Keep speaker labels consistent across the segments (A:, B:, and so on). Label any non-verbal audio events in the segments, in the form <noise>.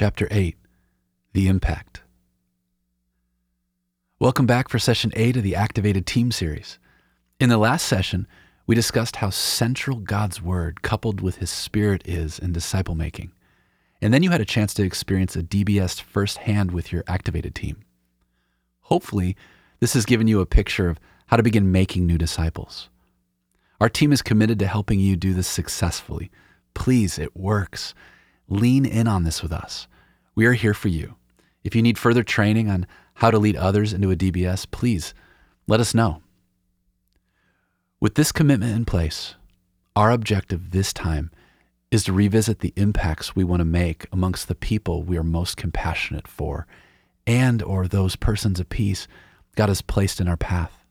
A: Chapter 8 The Impact. Welcome back for session 8 of the Activated Team series. In the last session, we discussed how central God's Word coupled with His Spirit is in disciple making. And then you had a chance to experience a DBS firsthand with your activated team. Hopefully, this has given you a picture of how to begin making new disciples. Our team is committed to helping you do this successfully. Please, it works. Lean in on this with us. We are here for you. If you need further training on how to lead others into a DBS, please let us know. With this commitment in place, our objective this time is to revisit the impacts we want to make amongst the people we are most compassionate for and or those persons of peace God has placed in our path.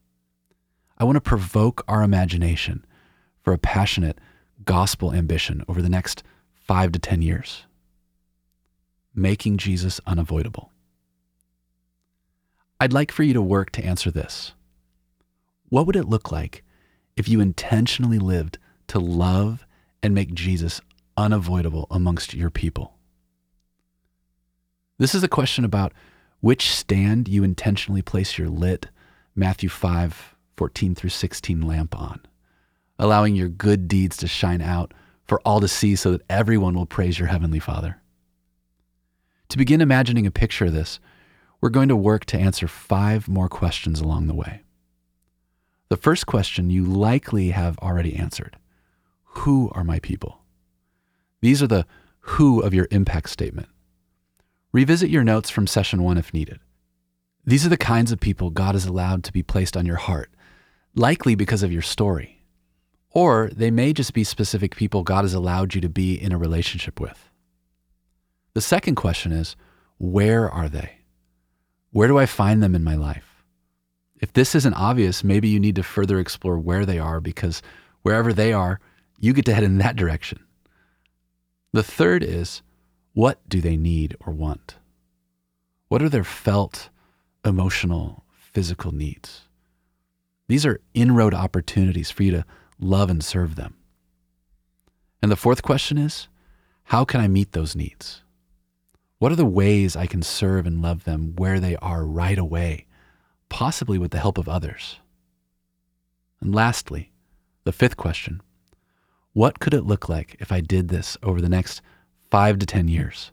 A: I want to provoke our imagination for a passionate gospel ambition over the next five to 10 years. Making Jesus unavoidable. I'd like for you to work to answer this. What would it look like if you intentionally lived to love and make Jesus unavoidable amongst your people? This is a question about which stand you intentionally place your lit Matthew 5 14 through 16 lamp on, allowing your good deeds to shine out for all to see so that everyone will praise your Heavenly Father. To begin imagining a picture of this, we're going to work to answer five more questions along the way. The first question you likely have already answered Who are my people? These are the who of your impact statement. Revisit your notes from session one if needed. These are the kinds of people God has allowed to be placed on your heart likely because of your story. Or they may just be specific people God has allowed you to be in a relationship with. The second question is where are they? Where do I find them in my life? If this isn't obvious, maybe you need to further explore where they are because wherever they are, you get to head in that direction. The third is what do they need or want? What are their felt, emotional, physical needs? These are inroad opportunities for you to love and serve them. And the fourth question is how can I meet those needs? What are the ways I can serve and love them where they are right away, possibly with the help of others? And lastly, the fifth question what could it look like if I did this over the next five to 10 years?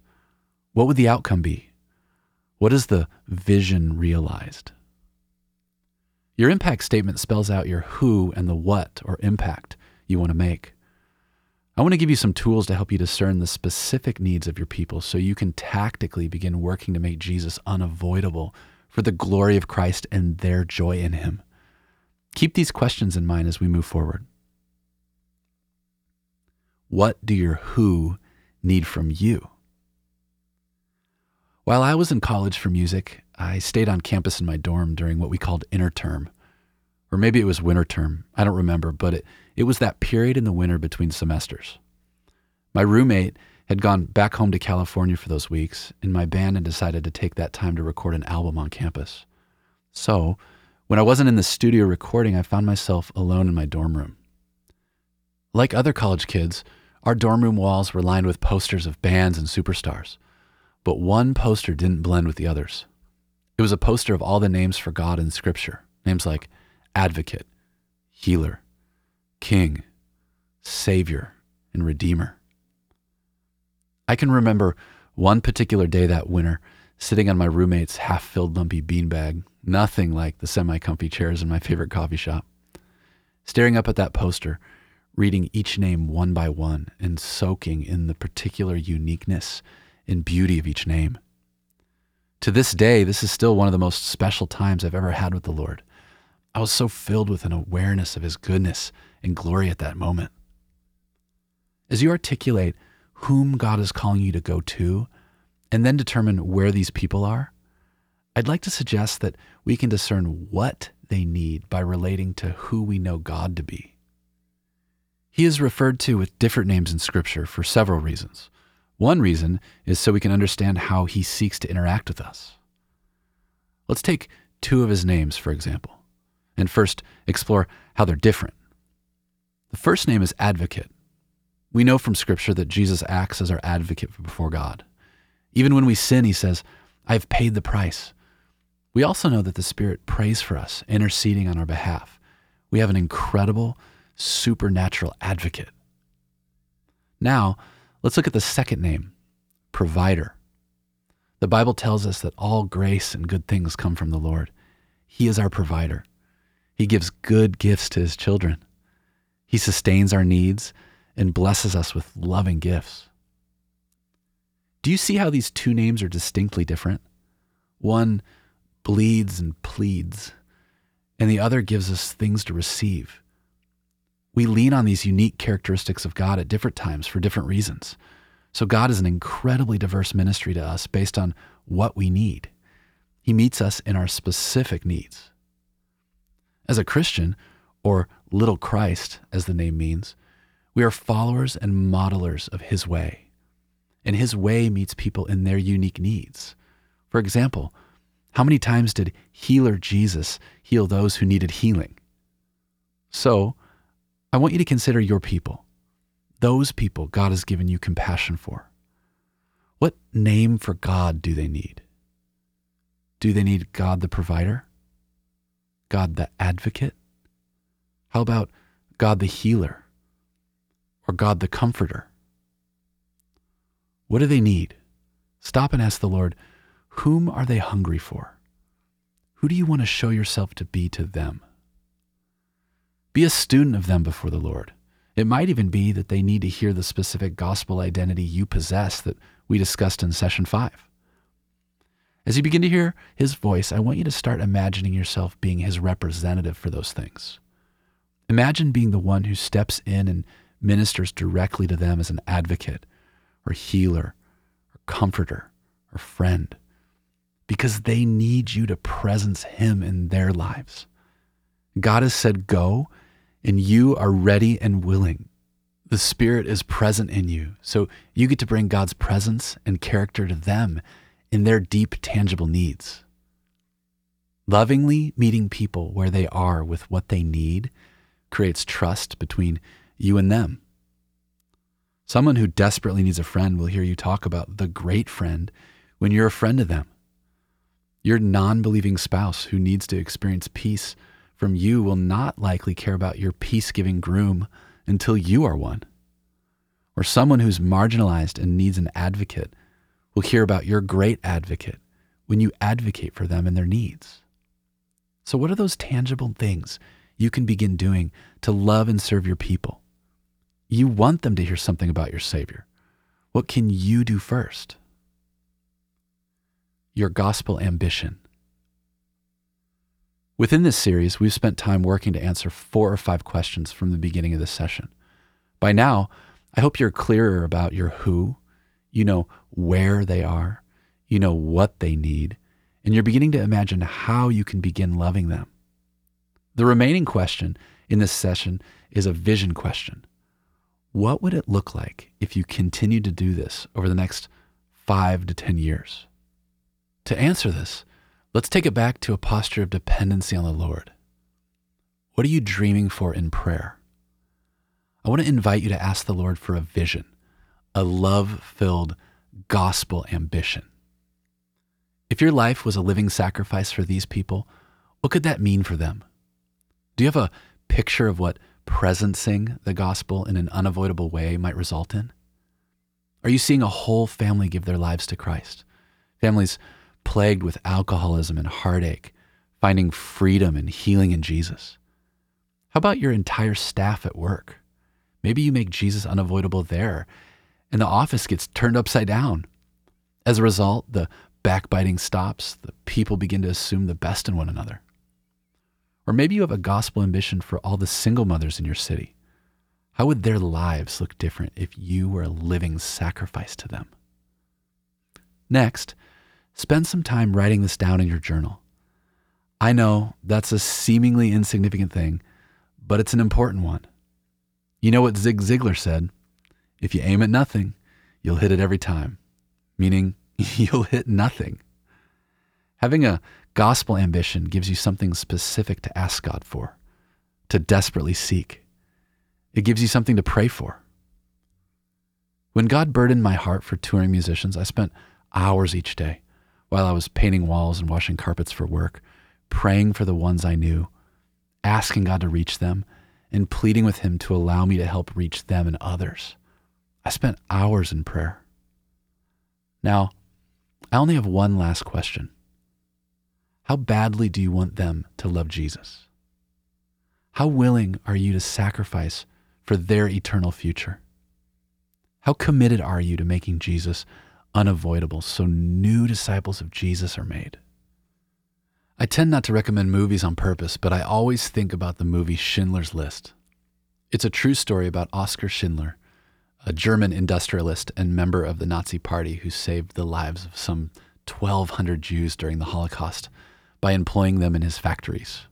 A: What would the outcome be? What is the vision realized? Your impact statement spells out your who and the what or impact you want to make. I want to give you some tools to help you discern the specific needs of your people so you can tactically begin working to make Jesus unavoidable for the glory of Christ and their joy in Him. Keep these questions in mind as we move forward. What do your who need from you? While I was in college for music, I stayed on campus in my dorm during what we called interterm. Or maybe it was winter term. I don't remember, but it, it was that period in the winter between semesters. My roommate had gone back home to California for those weeks, and my band had decided to take that time to record an album on campus. So, when I wasn't in the studio recording, I found myself alone in my dorm room. Like other college kids, our dorm room walls were lined with posters of bands and superstars but one poster didn't blend with the others. It was a poster of all the names for God in Scripture, names like Advocate, Healer, King, Savior, and Redeemer. I can remember one particular day that winter sitting on my roommate's half filled lumpy beanbag, nothing like the semi comfy chairs in my favorite coffee shop. Staring up at that poster, reading each name one by one, and soaking in the particular uniqueness and beauty of each name. To this day, this is still one of the most special times I've ever had with the Lord. I was so filled with an awareness of His goodness and glory at that moment. As you articulate whom God is calling you to go to, and then determine where these people are, I'd like to suggest that we can discern what they need by relating to who we know God to be. He is referred to with different names in Scripture for several reasons. One reason is so we can understand how he seeks to interact with us. Let's take two of his names, for example, and first explore how they're different. The first name is advocate. We know from Scripture that Jesus acts as our advocate before God. Even when we sin, he says, I've paid the price. We also know that the Spirit prays for us, interceding on our behalf. We have an incredible, supernatural advocate. Now, let's look at the second name, provider. The Bible tells us that all grace and good things come from the Lord. He is our provider. He gives good gifts to his children. He sustains our needs and blesses us with loving gifts. Do you see how these two names are distinctly different? One bleeds and pleads, and the other gives us things to receive. We lean on these unique characteristics of God at different times for different reasons. So, God is an incredibly diverse ministry to us based on what we need. He meets us in our specific needs. As a Christian, or little Christ, as the name means, we are followers and modelers of His way. And His way meets people in their unique needs. For example, how many times did healer Jesus heal those who needed healing? So, I want you to consider your people, those people God has given you compassion for. What name for God do they need? Do they need God the provider? God the advocate? How about God the healer? Or God the comforter? What do they need? Stop and ask the Lord, whom are they hungry for? Who do you want to show yourself to be to them? Be a student of them before the Lord. It might even be that they need to hear the specific gospel identity you possess that we discussed in session five. As you begin to hear his voice, I want you to start imagining yourself being his representative for those things. Imagine being the one who steps in and ministers directly to them as an advocate or healer or comforter or friend because they need you to presence him in their lives. God has said, Go, and you are ready and willing. The Spirit is present in you, so you get to bring God's presence and character to them in their deep, tangible needs. Lovingly meeting people where they are with what they need creates trust between you and them. Someone who desperately needs a friend will hear you talk about the great friend when you're a friend to them. Your non believing spouse who needs to experience peace from you will not likely care about your peace giving groom until you are one. Or someone who's marginalized and needs an advocate will hear about your great advocate when you advocate for them and their needs. So, what are those tangible things you can begin doing to love and serve your people? You want them to hear something about your Savior. What can you do first? Your gospel ambition. Within this series, we've spent time working to answer four or five questions from the beginning of this session. By now, I hope you're clearer about your who, you know where they are, you know what they need, and you're beginning to imagine how you can begin loving them. The remaining question in this session is a vision question. What would it look like if you continued to do this over the next five to 10 years? To answer this, let's take it back to a posture of dependency on the Lord. What are you dreaming for in prayer? I want to invite you to ask the Lord for a vision a love filled gospel ambition. If your life was a living sacrifice for these people, what could that mean for them? Do you have a picture of what presencing the gospel in an unavoidable way might result in? Are you seeing a whole family give their lives to Christ? Families plagued with alcoholism and heartache, finding freedom and healing in Jesus? How about your entire staff at work? Maybe you make Jesus unavoidable there and the office gets turned upside down. As a result, the backbiting stops, the people begin to assume the best in one another. Or maybe you have a gospel ambition for all the single mothers in your city. How would their lives look different if you were a living sacrifice to them? Next, spend some time writing this down in your journal. I know that's a seemingly insignificant thing, but it's an important one. You know what Zig Ziglar said if you aim at nothing, you'll hit it every time, meaning <laughs> you'll hit nothing. Having a gospel ambition gives you something specific to ask God for, to desperately seek. It gives you something to pray for. When God burdened my heart for touring musicians, I spent hours each day while I was painting walls and washing carpets for work, praying for the ones I knew, asking God to reach them, and pleading with Him to allow me to help reach them and others. I spent hours in prayer. Now, I only have one last question. How badly do you want them to love Jesus? How willing are you to sacrifice for their eternal future? How committed are you to making Jesus unavoidable so new disciples of Jesus are made? I tend not to recommend movies on purpose, but I always think about the movie Schindler's List. It's a true story about Oskar Schindler, a German industrialist and member of the Nazi Party who saved the lives of some 1,200 Jews during the Holocaust by employing them in his factories.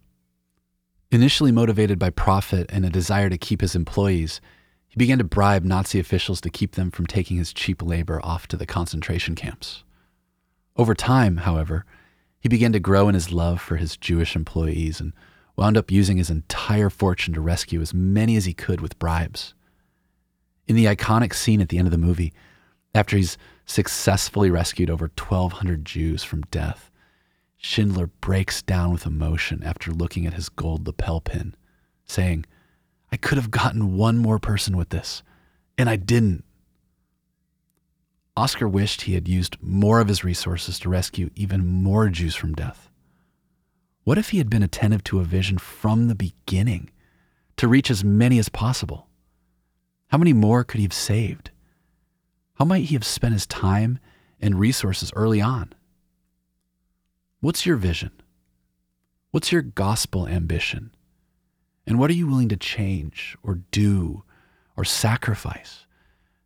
A: Initially motivated by profit and a desire to keep his employees, he began to bribe Nazi officials to keep them from taking his cheap labor off to the concentration camps. Over time, however, he began to grow in his love for his Jewish employees and wound up using his entire fortune to rescue as many as he could with bribes. In the iconic scene at the end of the movie, after he's successfully rescued over 1,200 Jews from death, Schindler breaks down with emotion after looking at his gold lapel pin, saying, I could have gotten one more person with this, and I didn't. Oskar wished he had used more of his resources to rescue even more Jews from death. What if he had been attentive to a vision from the beginning to reach as many as possible? How many more could he have saved? How might he have spent his time and resources early on? What's your vision? What's your gospel ambition? And what are you willing to change or do or sacrifice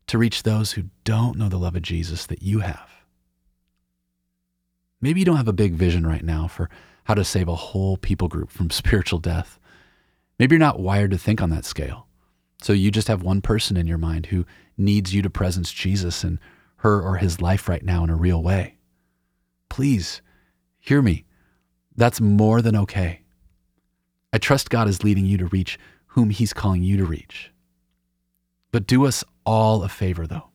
A: to reach those who don't know the love of Jesus that you have? Maybe you don't have a big vision right now for how to save a whole people group from <laughs> spiritual death. Maybe you're not wired to think on that scale. So you just have one person in your mind who needs you to presence Jesus in her or his life right now in a real way. Please Hear me. That's more than okay. I trust God is leading you to reach whom He's calling you to reach. But do us all a favor, though.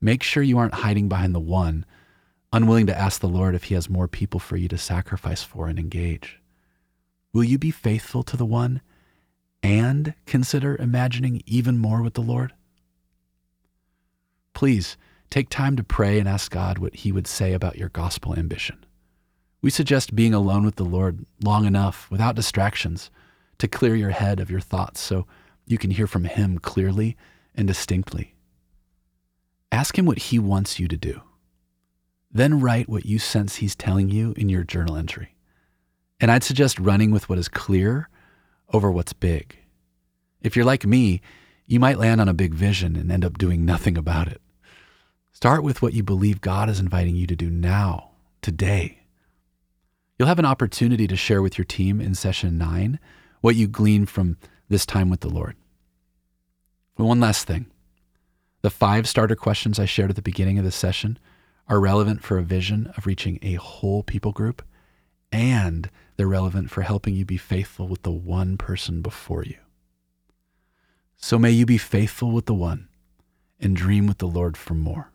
A: Make sure you aren't hiding behind the one, unwilling to ask the Lord if He has more people for you to sacrifice for and engage. Will you be faithful to the one and consider imagining even more with the Lord? Please take time to pray and ask God what He would say about your gospel ambition. We suggest being alone with the Lord long enough without distractions to clear your head of your thoughts so you can hear from Him clearly and distinctly. Ask Him what He wants you to do. Then write what you sense He's telling you in your journal entry. And I'd suggest running with what is clear over what's big. If you're like me, you might land on a big vision and end up doing nothing about it. Start with what you believe God is inviting you to do now, today. You'll have an opportunity to share with your team in session nine what you gleaned from this time with the Lord. one last thing the five starter questions I shared at the beginning of this session are relevant for a vision of reaching a whole people group, and they're relevant for helping you be faithful with the one person before you. So may you be faithful with the one and dream with the Lord for more.